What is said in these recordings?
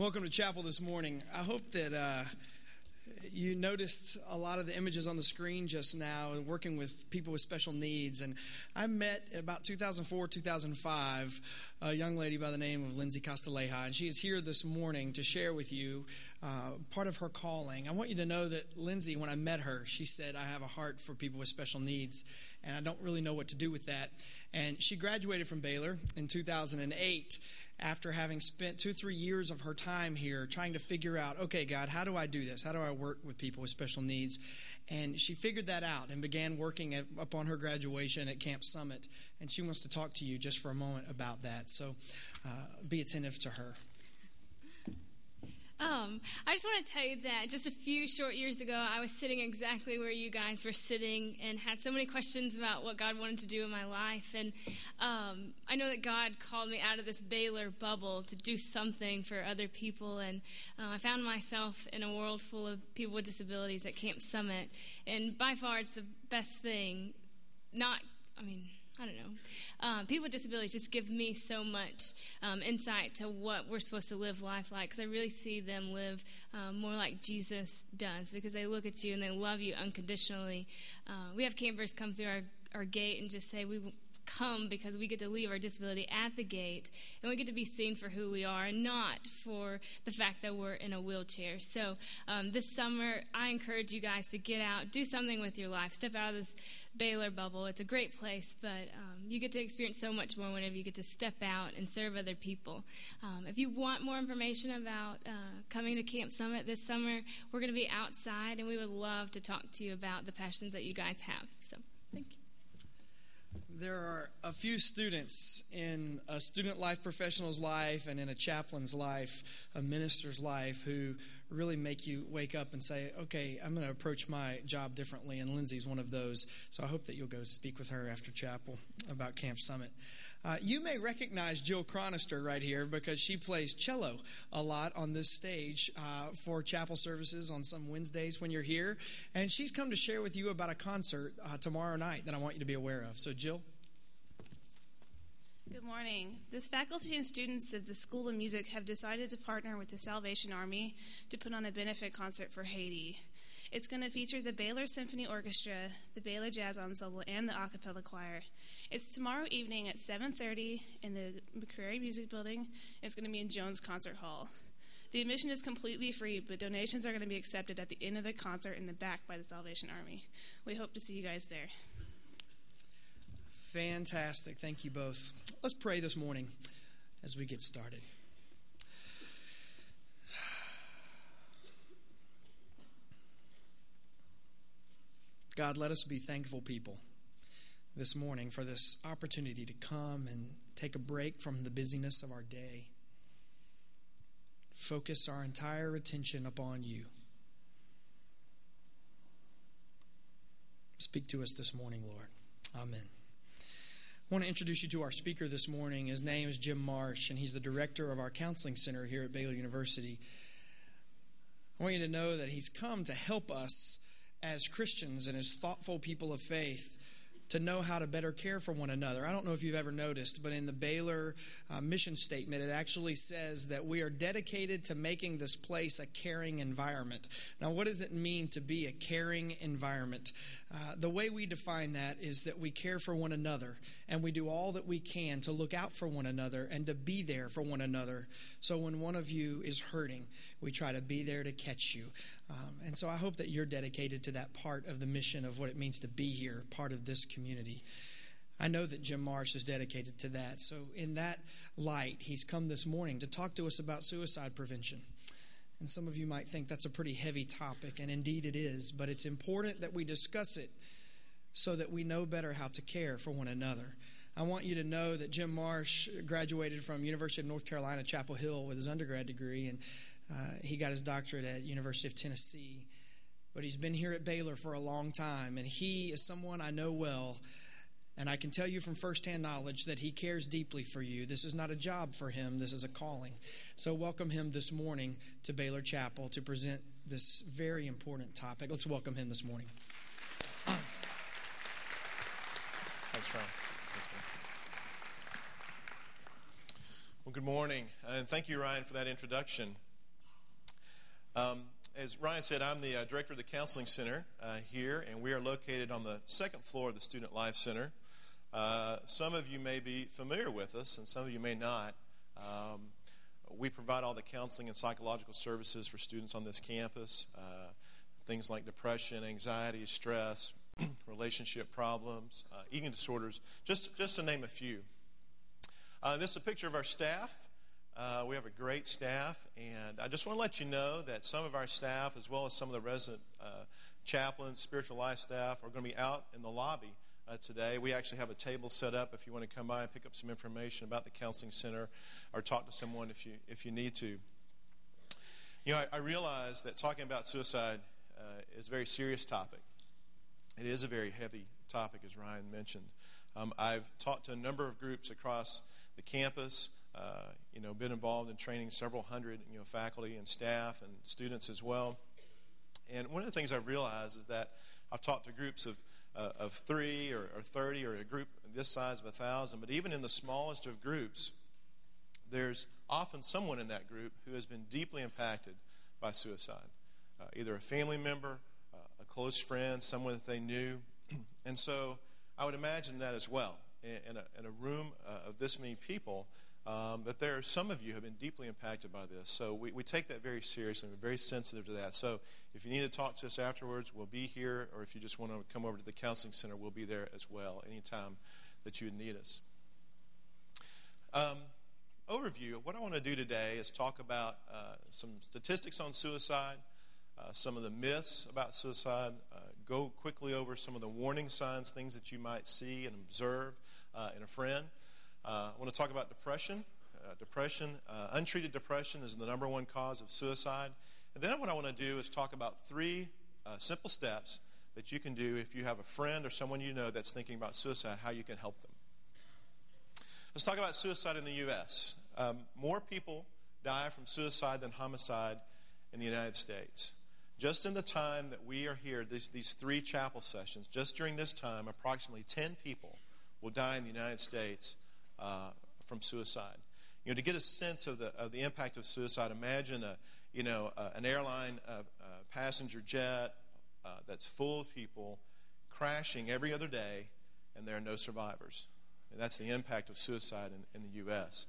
Welcome to chapel this morning. I hope that uh, you noticed a lot of the images on the screen just now, working with people with special needs. And I met about 2004, 2005, a young lady by the name of Lindsay Castilleja, and she is here this morning to share with you uh, part of her calling. I want you to know that Lindsay, when I met her, she said, I have a heart for people with special needs, and I don't really know what to do with that. And she graduated from Baylor in 2008 after having spent two, three years of her time here trying to figure out, okay, God, how do I do this? How do I work with people with special needs? And she figured that out and began working at, upon her graduation at Camp Summit. And she wants to talk to you just for a moment about that. So uh, be attentive to her. I just want to tell you that just a few short years ago, I was sitting exactly where you guys were sitting and had so many questions about what God wanted to do in my life. And um, I know that God called me out of this Baylor bubble to do something for other people. And uh, I found myself in a world full of people with disabilities at Camp Summit. And by far, it's the best thing. Not, I mean, I don't know. Um, people with disabilities just give me so much um, insight to what we're supposed to live life like because I really see them live um, more like Jesus does because they look at you and they love you unconditionally. Uh, we have campers come through our, our gate and just say, We come because we get to leave our disability at the gate and we get to be seen for who we are and not for the fact that we're in a wheelchair. So, um, this summer, I encourage you guys to get out, do something with your life, step out of this Baylor bubble. It's a great place, but um, you get to experience so much more whenever you get to step out and serve other people. Um, if you want more information about uh, coming to Camp Summit this summer, we're going to be outside and we would love to talk to you about the passions that you guys have. So, thank you there are a few students in a student life professional's life and in a chaplain's life, a minister's life, who really make you wake up and say, okay, I'm going to approach my job differently. And Lindsay's one of those. So I hope that you'll go speak with her after chapel about Camp Summit. Uh, you may recognize Jill Cronister right here because she plays cello a lot on this stage uh, for chapel services on some Wednesdays when you're here. And she's come to share with you about a concert uh, tomorrow night that I want you to be aware of. So, Jill. Good morning. This faculty and students of the School of Music have decided to partner with the Salvation Army to put on a benefit concert for Haiti. It's going to feature the Baylor Symphony Orchestra, the Baylor Jazz Ensemble, and the a cappella choir. It's tomorrow evening at 7:30 in the McCrary Music Building. It's going to be in Jones Concert Hall. The admission is completely free, but donations are going to be accepted at the end of the concert in the back by the Salvation Army. We hope to see you guys there. Fantastic. Thank you both. Let's pray this morning as we get started. God, let us be thankful people this morning for this opportunity to come and take a break from the busyness of our day. Focus our entire attention upon you. Speak to us this morning, Lord. Amen. I want to introduce you to our speaker this morning. His name is Jim Marsh, and he's the director of our counseling center here at Baylor University. I want you to know that he's come to help us as Christians and as thoughtful people of faith to know how to better care for one another. I don't know if you've ever noticed, but in the Baylor uh, mission statement, it actually says that we are dedicated to making this place a caring environment. Now, what does it mean to be a caring environment? Uh, the way we define that is that we care for one another and we do all that we can to look out for one another and to be there for one another. So when one of you is hurting, we try to be there to catch you. Um, and so I hope that you're dedicated to that part of the mission of what it means to be here, part of this community. I know that Jim Marsh is dedicated to that. So, in that light, he's come this morning to talk to us about suicide prevention. And some of you might think that's a pretty heavy topic, and indeed it is, but it's important that we discuss it so that we know better how to care for one another. I want you to know that Jim Marsh graduated from University of North Carolina, Chapel Hill, with his undergrad degree, and uh, he got his doctorate at University of Tennessee, but he's been here at Baylor for a long time, and he is someone I know well. And I can tell you from firsthand knowledge that he cares deeply for you. This is not a job for him, this is a calling. So, welcome him this morning to Baylor Chapel to present this very important topic. Let's welcome him this morning. Thanks, Ron. Well, good morning, and thank you, Ryan, for that introduction. Um, as Ryan said, I'm the uh, director of the Counseling Center uh, here, and we are located on the second floor of the Student Life Center. Uh, some of you may be familiar with us, and some of you may not. Um, we provide all the counseling and psychological services for students on this campus. Uh, things like depression, anxiety, stress, relationship problems, uh, eating disorders, just, just to name a few. Uh, this is a picture of our staff. Uh, we have a great staff, and I just want to let you know that some of our staff, as well as some of the resident uh, chaplains, spiritual life staff, are going to be out in the lobby uh, today. We actually have a table set up if you want to come by and pick up some information about the counseling center, or talk to someone if you if you need to. You know, I, I realize that talking about suicide uh, is a very serious topic. It is a very heavy topic, as Ryan mentioned. Um, I've talked to a number of groups across the campus. Uh, you know, been involved in training several hundred, you know, faculty and staff and students as well. And one of the things I've realized is that I've talked to groups of, uh, of three or, or 30 or a group this size of a thousand, but even in the smallest of groups, there's often someone in that group who has been deeply impacted by suicide. Uh, either a family member, uh, a close friend, someone that they knew. and so I would imagine that as well. In, in, a, in a, room uh, of this many people, um, but there are some of you who have been deeply impacted by this. So we, we take that very seriously. We're very sensitive to that. So if you need to talk to us afterwards, we'll be here. Or if you just want to come over to the counseling center, we'll be there as well anytime that you need us. Um, overview what I want to do today is talk about uh, some statistics on suicide, uh, some of the myths about suicide, uh, go quickly over some of the warning signs, things that you might see and observe uh, in a friend. Uh, I want to talk about depression. Uh, depression, uh, untreated depression, is the number one cause of suicide. And then what I want to do is talk about three uh, simple steps that you can do if you have a friend or someone you know that's thinking about suicide, how you can help them. Let's talk about suicide in the U.S. Um, more people die from suicide than homicide in the United States. Just in the time that we are here, these, these three chapel sessions, just during this time, approximately 10 people will die in the United States uh, from suicide. You know, to get a sense of the, of the impact of suicide, imagine a, you know, an airline passenger jet uh, that's full of people crashing every other day, and there are no survivors. And that's the impact of suicide in, in the U.S.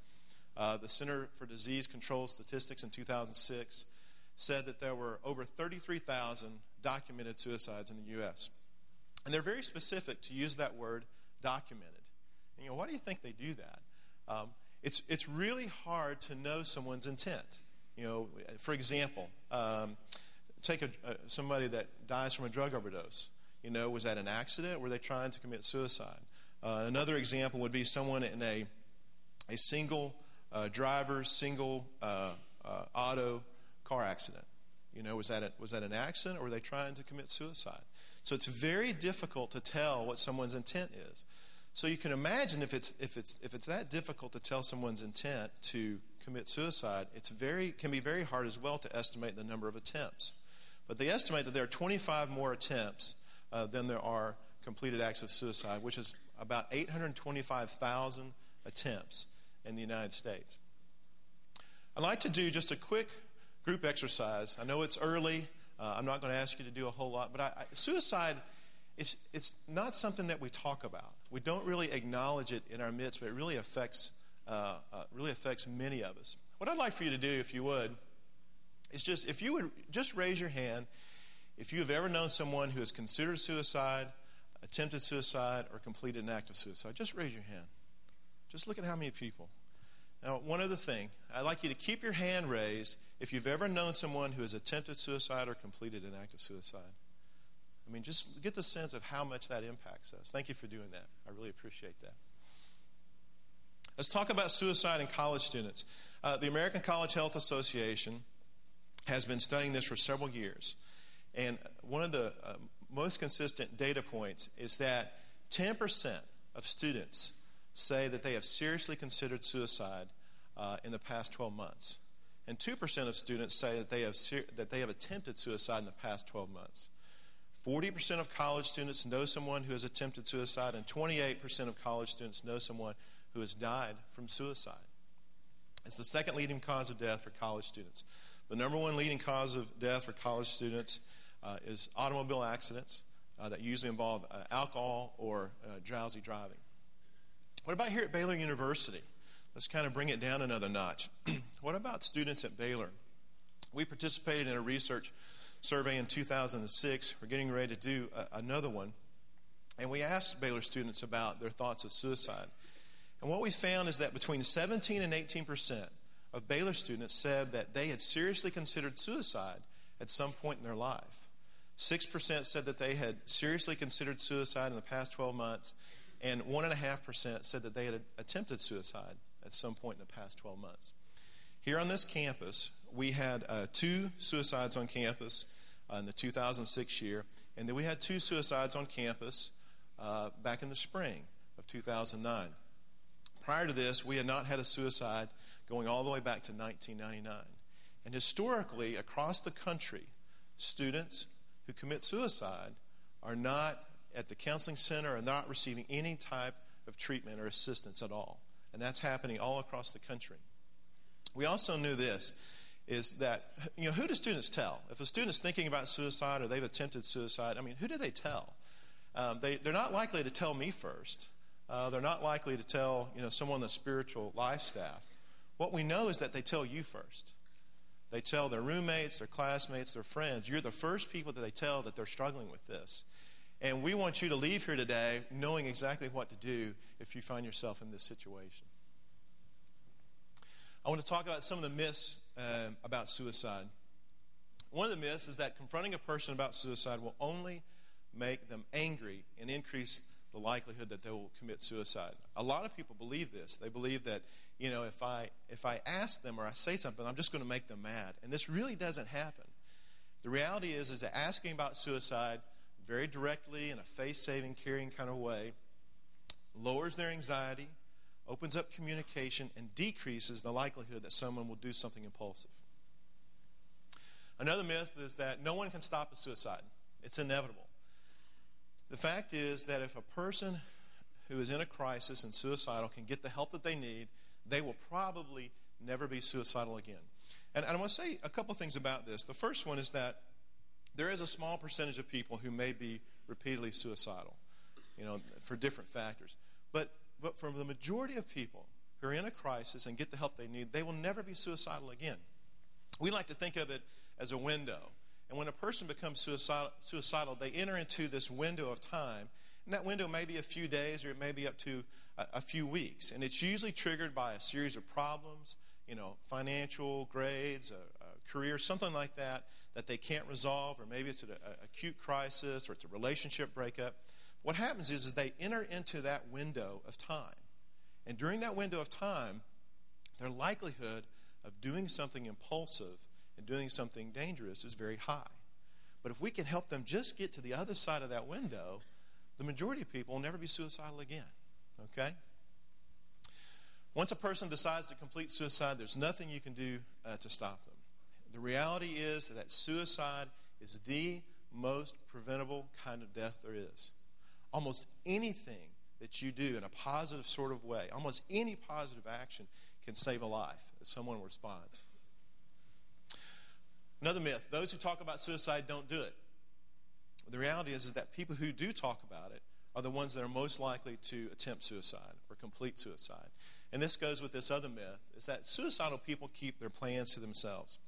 Uh, the Center for Disease Control Statistics in 2006 said that there were over 33,000 documented suicides in the U.S. And they're very specific to use that word documented. You know, why do you think they do that? Um, it's, it's really hard to know someone's intent. You know, for example, um, take a, uh, somebody that dies from a drug overdose. You know, was that an accident? Were they trying to commit suicide? Uh, another example would be someone in a, a single uh, driver, single uh, uh, auto car accident. You know, was that, a, was that an accident or were they trying to commit suicide? So it's very difficult to tell what someone's intent is. So you can imagine if it's, if it's, if it's that difficult to tell someone's intent to commit suicide, it's very, can be very hard as well to estimate the number of attempts. But they estimate that there are 25 more attempts uh, than there are completed acts of suicide, which is about 825,000 attempts in the United States. I'd like to do just a quick group exercise. I know it's early. Uh, I'm not going to ask you to do a whole lot, but I, I, suicide it's, it's not something that we talk about. We don't really acknowledge it in our midst, but it really affects, uh, uh, really affects many of us. What I'd like for you to do, if you would, is just if you would just raise your hand if you have ever known someone who has considered suicide, attempted suicide, or completed an act of suicide. Just raise your hand. Just look at how many people. Now, one other thing, I'd like you to keep your hand raised if you've ever known someone who has attempted suicide or completed an act of suicide. I mean, just get the sense of how much that impacts us. Thank you for doing that. I really appreciate that. Let's talk about suicide in college students. Uh, the American College Health Association has been studying this for several years. And one of the uh, most consistent data points is that 10% of students say that they have seriously considered suicide uh, in the past 12 months. And 2% of students say that they, have ser- that they have attempted suicide in the past 12 months. 40% of college students know someone who has attempted suicide, and 28% of college students know someone who has died from suicide. It's the second leading cause of death for college students. The number one leading cause of death for college students uh, is automobile accidents uh, that usually involve uh, alcohol or uh, drowsy driving. What about here at Baylor University? Let's kind of bring it down another notch. what about students at Baylor? We participated in a research survey in 2006. We're getting ready to do a, another one. And we asked Baylor students about their thoughts of suicide. And what we found is that between 17 and 18 percent of Baylor students said that they had seriously considered suicide at some point in their life. 6% said that they had seriously considered suicide in the past 12 months, and 1.5% said that they had attempted suicide at some point in the past 12 months. Here on this campus, we had uh, two suicides on campus uh, in the 2006 year, and then we had two suicides on campus uh, back in the spring of 2009. Prior to this, we had not had a suicide going all the way back to 1999. And historically, across the country, students who commit suicide are not at the counseling center are not receiving any type of treatment or assistance at all. And that's happening all across the country. We also knew this is that, you know, who do students tell? If a student's thinking about suicide or they've attempted suicide, I mean, who do they tell? Um, they, they're not likely to tell me first. Uh, they're not likely to tell, you know, someone on the spiritual life staff. What we know is that they tell you first. They tell their roommates, their classmates, their friends. You're the first people that they tell that they're struggling with this. And we want you to leave here today knowing exactly what to do if you find yourself in this situation. I want to talk about some of the myths uh, about suicide. One of the myths is that confronting a person about suicide will only make them angry and increase the likelihood that they will commit suicide. A lot of people believe this. They believe that, you know, if I if I ask them or I say something, I'm just going to make them mad. And this really doesn't happen. The reality is is that asking about suicide very directly in a face-saving, caring kind of way lowers their anxiety, opens up communication, and decreases the likelihood that someone will do something impulsive. Another myth is that no one can stop a suicide, it's inevitable. The fact is that if a person who is in a crisis and suicidal can get the help that they need, they will probably never be suicidal again. And, I want to say a couple things about this. The first one is that there is a small percentage of people who may be repeatedly suicidal, you know, for different factors. But but for the majority of people who are in a crisis and get the help they need, they will never be suicidal again. We like to think of it as a window. And when a person becomes suicidal, they enter into this window of time. And that window may be a few days or it may be up to a, a few weeks. And it's usually triggered by a series of problems, you know, financial, grades, a, a career, something like that, that they can't resolve. Or maybe it's an acute crisis or it's a relationship breakup. What happens is, is they enter into that window of time. And during that window of time, their likelihood of doing something impulsive and doing something dangerous is very high. But if we can help them just get to the other side of that window, the majority of people will never be suicidal again. Okay? Once a person decides to complete suicide, there's nothing you can do uh, to stop them. The reality is that suicide is the most preventable kind of death there is almost anything that you do in a positive sort of way, almost any positive action can save a life if someone responds. Another myth those who talk about suicide don't do it. The reality is, is that people who do talk about it are the ones that are most likely to attempt suicide or complete suicide. And this goes with this other myth is that suicidal people keep their plans to themselves.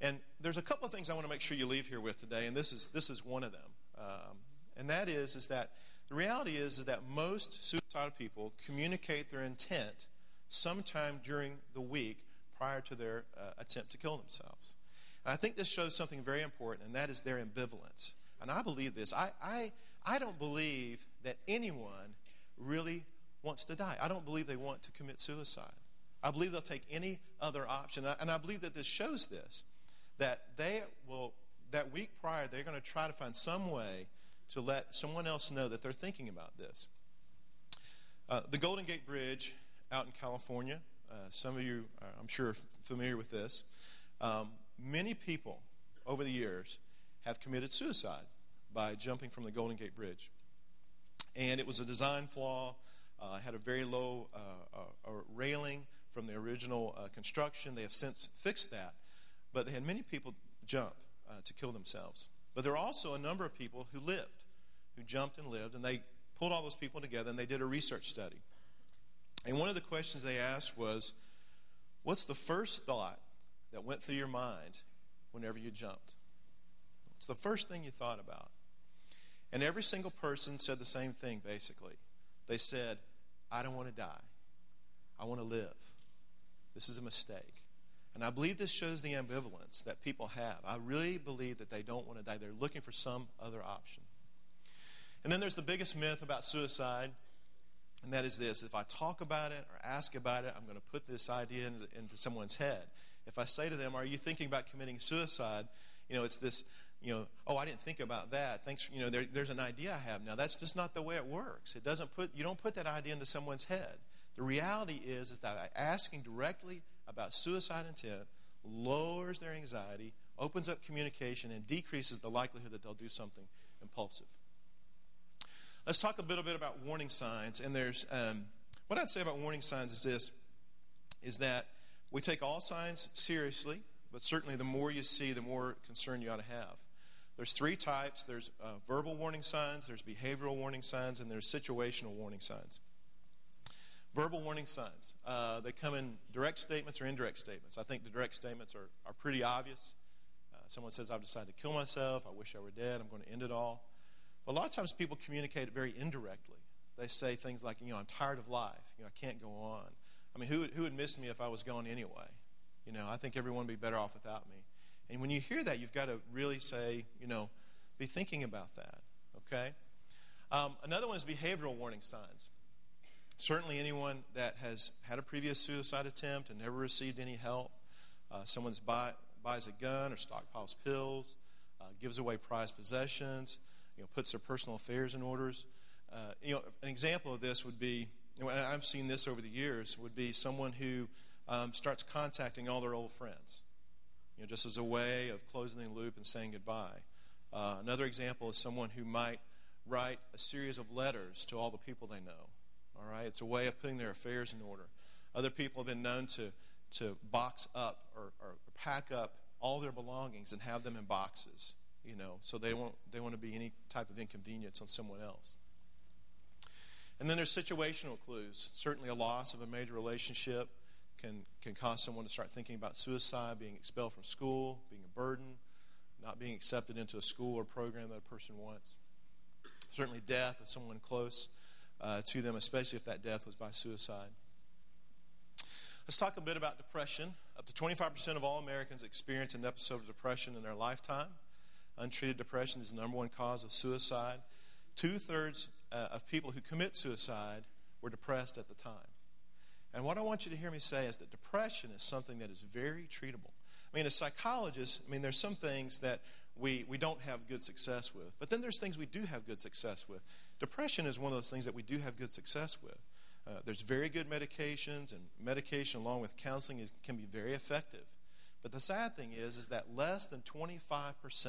And there's a couple of things I want to make sure you leave here with today, and this is, this is one of them. Um, and that is, is that the reality is, is that most suicidal people communicate their intent sometime during the week prior to their uh, attempt to kill themselves. And I think this shows something very important, and that is their ambivalence. And I believe this. I, I, I don't believe that anyone really wants to die. I don't believe they want to commit suicide. I believe they'll take any other option. And I believe that this shows this that they will, that week prior, they're going to try to find some way to let someone else know that they're thinking about this. Uh, the Golden Gate Bridge out in California, uh, some of you, are, I'm sure, are familiar with this. Um, many people over the years have committed suicide by jumping from the Golden Gate Bridge. And it was a design flaw, uh, had a very low uh, uh, railing from the original uh, construction. They have since fixed that. but they had many people jump uh, to kill themselves. But there were also a number of people who lived, who jumped and lived, and they pulled all those people together and they did a research study. And one of the questions they asked was, What's the first thought that went through your mind whenever you jumped? What's the first thing you thought about? And every single person said the same thing, basically. They said, I don't want to die. I want to live. This is a mistake. And I believe this shows the ambivalence that people have. I really believe that they don't want to die. They're looking for some other option. And then there's the biggest myth about suicide, and that is this if I talk about it or ask about it, I'm going to put this idea into, into someone's head. If I say to them, Are you thinking about committing suicide? You know, it's this, you know, oh, I didn't think about that. Thanks, you know, there, there's an idea I have now. That's just not the way it works. It doesn't put, you don't put that idea into someone's head. The reality is, is that asking directly about suicide intent lowers their anxiety, opens up communication, and decreases the likelihood that they'll do something impulsive. Let's talk a little bit about warning signs. And there's um, what I'd say about warning signs is this: is that we take all signs seriously, but certainly the more you see, the more concern you ought to have. There's three types. There's uh, verbal warning signs, there's behavioral warning signs, and there's situational warning signs. Verbal warning signs. Uh, they come in direct statements or indirect statements. I think the direct statements are, are pretty obvious. Uh, someone says, I've decided to kill myself. I wish I were dead. I'm going to end it all. But a lot of times people communicate it very indirectly. They say things like, you know, I'm tired of life. You know, I can't go on. I mean, who, who would miss me if I was gone anyway? You know, I think everyone would be better off without me. And when you hear that, you've got to really say, you know, be thinking about that, okay? Um, another one is behavioral warning signs. Certainly, anyone that has had a previous suicide attempt and never received any help, uh, someone buy, buys a gun or stockpiles pills, uh, gives away prized possessions, you know, puts their personal affairs in orders. Uh, you know, an example of this would be, know, I've seen this over the years, would be someone who um, starts contacting all their old friends, you know, just as a way of closing the loop and saying goodbye. Uh, another example is someone who might write a series of letters to all the people they know. All right, it's a way of putting their affairs in order. Other people have been known to to box up or, or pack up all their belongings and have them in boxes you know, so they won't they want to be any type of inconvenience on someone else. And then there's situational clues. Certainly, a loss of a major relationship can can cause someone to start thinking about suicide, being expelled from school, being a burden, not being accepted into a school or program that a person wants. Certainly, death of someone close uh, to them, especially if that death was by suicide. Let's talk a bit about depression. Up to 25% of all Americans experience an episode of depression in their lifetime. Untreated depression is the number one cause of suicide. Two thirds uh, of people who commit suicide were depressed at the time. And what I want you to hear me say is that depression is something that is very treatable. I mean, as psychologists, I mean, there's some things that we, we don't have good success with, but then there's things we do have good success with. Depression is one of those things that we do have good success with. Uh, there's very good medications, and medication along with counseling is, can be very effective. But the sad thing is, is that less than 25%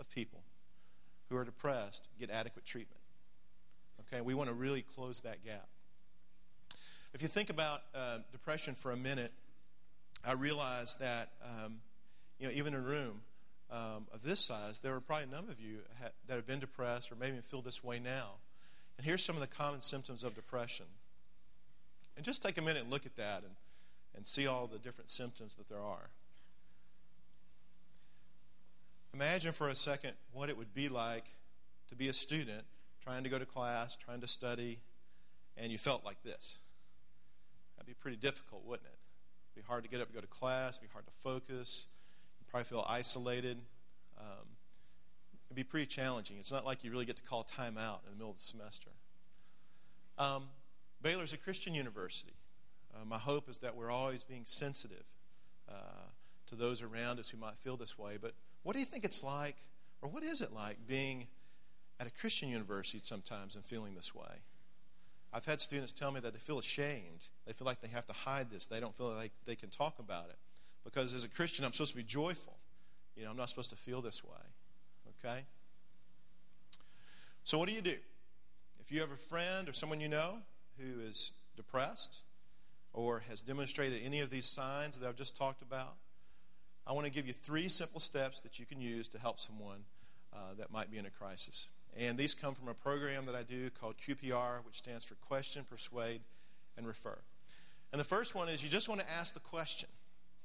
of people who are depressed get adequate treatment. Okay, we want to really close that gap. If you think about uh, depression for a minute, I realize that um, you know even in a room um, of this size, there are probably a number of you ha- that have been depressed or maybe feel this way now. And here's some of the common symptoms of depression. And just take a minute and look at that and, and see all the different symptoms that there are. Imagine for a second what it would be like to be a student trying to go to class, trying to study, and you felt like this. That'd be pretty difficult, wouldn't it? It'd be hard to get up and go to class, it'd be hard to focus, you'd probably feel isolated. Um, it'd be pretty challenging. It's not like you really get to call time out in the middle of the semester. Um, Baylor's a Christian university. Uh, my hope is that we're always being sensitive uh, to those around us who might feel this way, but what do you think it's like, or what is it like being at a Christian university sometimes and feeling this way? I've had students tell me that they feel ashamed. They feel like they have to hide this. They don't feel like they can talk about it. Because as a Christian, I'm supposed to be joyful. You know, I'm not supposed to feel this way. Okay? So, what do you do? If you have a friend or someone you know who is depressed or has demonstrated any of these signs that I've just talked about, I want to give you three simple steps that you can use to help someone uh, that might be in a crisis. And these come from a program that I do called QPR, which stands for Question, Persuade, and Refer. And the first one is you just want to ask the question.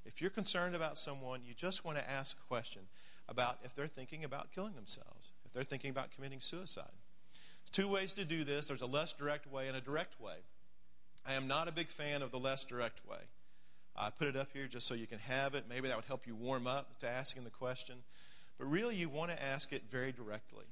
If you're concerned about someone, you just want to ask a question about if they're thinking about killing themselves, if they're thinking about committing suicide. There's two ways to do this there's a less direct way and a direct way. I am not a big fan of the less direct way. I put it up here just so you can have it. Maybe that would help you warm up to asking the question. But really, you want to ask it very directly.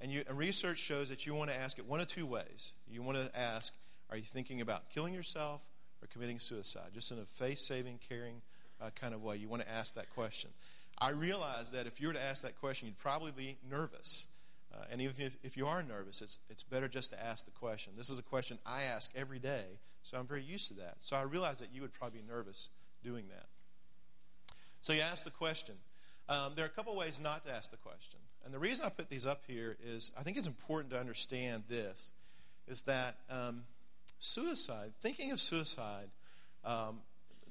And, you, and research shows that you want to ask it one of two ways. You want to ask, are you thinking about killing yourself or committing suicide? Just in a faith saving, caring uh, kind of way. You want to ask that question. I realize that if you were to ask that question, you'd probably be nervous. Uh, and even if, if you are nervous, it's, it's better just to ask the question. This is a question I ask every day, so I'm very used to that. So I realize that you would probably be nervous doing that. So you ask the question. Um, there are a couple ways not to ask the question. And the reason I put these up here is I think it's important to understand this is that um, suicide, thinking of suicide, um,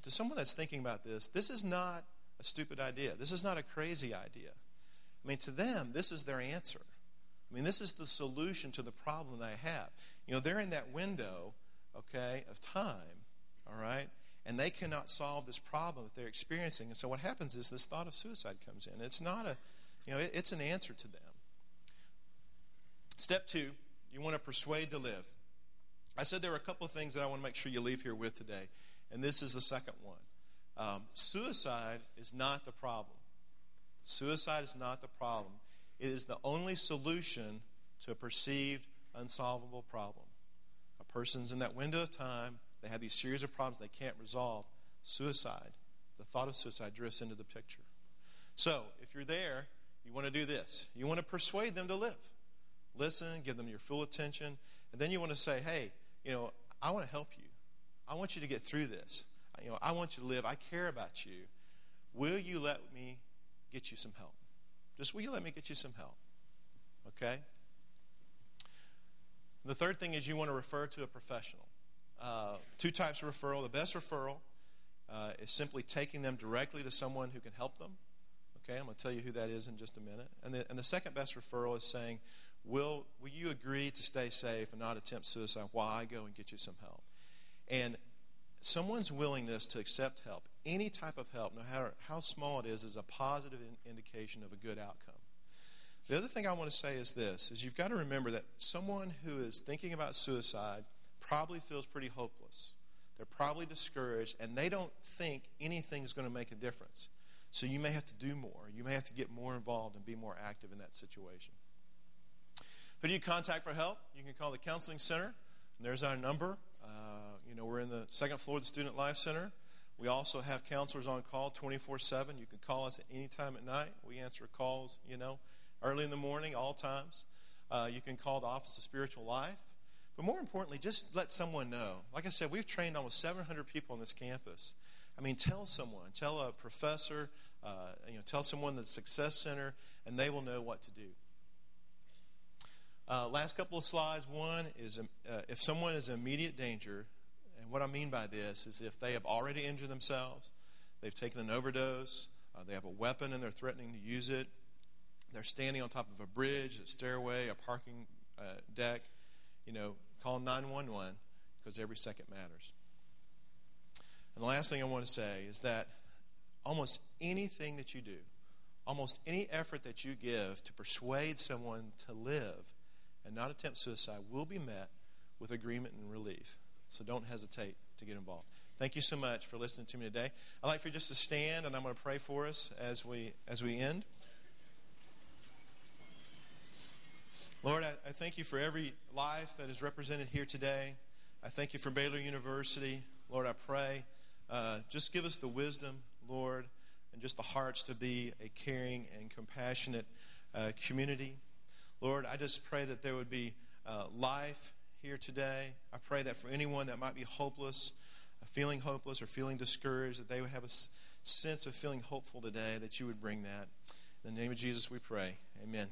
to someone that's thinking about this, this is not a stupid idea. This is not a crazy idea. I mean, to them, this is their answer. I mean, this is the solution to the problem they have. You know, they're in that window, okay, of time, all right, and they cannot solve this problem that they're experiencing. And so what happens is this thought of suicide comes in. It's not a, you know, it, it's an answer to them. Step two, you want to persuade to live. I said there are a couple of things that I want to make sure you leave here with today, and this is the second one. Um, suicide is not the problem. Suicide is not the problem. It is the only solution to a perceived unsolvable problem. A person's in that window of time, they have these series of problems they can't resolve. Suicide, the thought of suicide drifts into the picture. So, if you're there, you want to do this. You want to persuade them to live. Listen, give them your full attention, and then you want to say, hey, you know, I want to help you. I want you to get through this. You know, I want you to live. I care about you. Will you let me get you some help? Just will you let me get you some help? Okay? The third thing is you want to refer to a professional. Uh, two types of referral. The best referral uh, is simply taking them directly to someone who can help them. Okay, I'm going to tell you who that is in just a minute. And the, and the second best referral is saying, will, will you agree to stay safe and not attempt suicide while I go and get you some help? And someone's willingness to accept help, any type of help, no matter how small it is, is a positive indication of a good outcome. The other thing I want to say is this is you've got to remember that someone who is thinking about suicide probably feels pretty hopeless. They're probably discouraged and they don't think anything's going to make a difference. So you may have to do more. You may have to get more involved and be more active in that situation. Who do you contact for help? You can call the counseling center. there's our number. Uh, You know, we're in the second floor of the Student Life Center. We also have counselors on call 24 7. You can call us at any time at night. We answer calls, you know, early in the morning, all times. Uh, you can call the Office of Spiritual Life. But more importantly, just let someone know. Like I said, we've trained almost 700 people on this campus. I mean, tell someone, tell a professor, uh, you know, tell someone the Success Center, and they will know what to do. Uh, last couple of slides. One is um, uh, if someone is in immediate danger, what I mean by this is if they have already injured themselves, they've taken an overdose, uh, they have a weapon and they're threatening to use it, they're standing on top of a bridge, a stairway, a parking uh, deck, you know, call 911 because every second matters. And the last thing I want to say is that almost anything that you do, almost any effort that you give to persuade someone to live and not attempt suicide will be met with agreement and relief. So don't hesitate to get involved. Thank you so much for listening to me today. I'd like for you just to stand, and I'm going to pray for us as we as we end. Lord, I, I thank you for every life that is represented here today. I thank you for Baylor University. Lord, I pray, uh, just give us the wisdom, Lord, and just the hearts to be a caring and compassionate uh, community. Lord, I just pray that there would be uh, life here today. I pray that for anyone that might be hopeless, uh, feeling hopeless, or feeling discouraged, that they would have a sense of feeling hopeful today, that you would bring that. In the name of Jesus, we pray. Amen.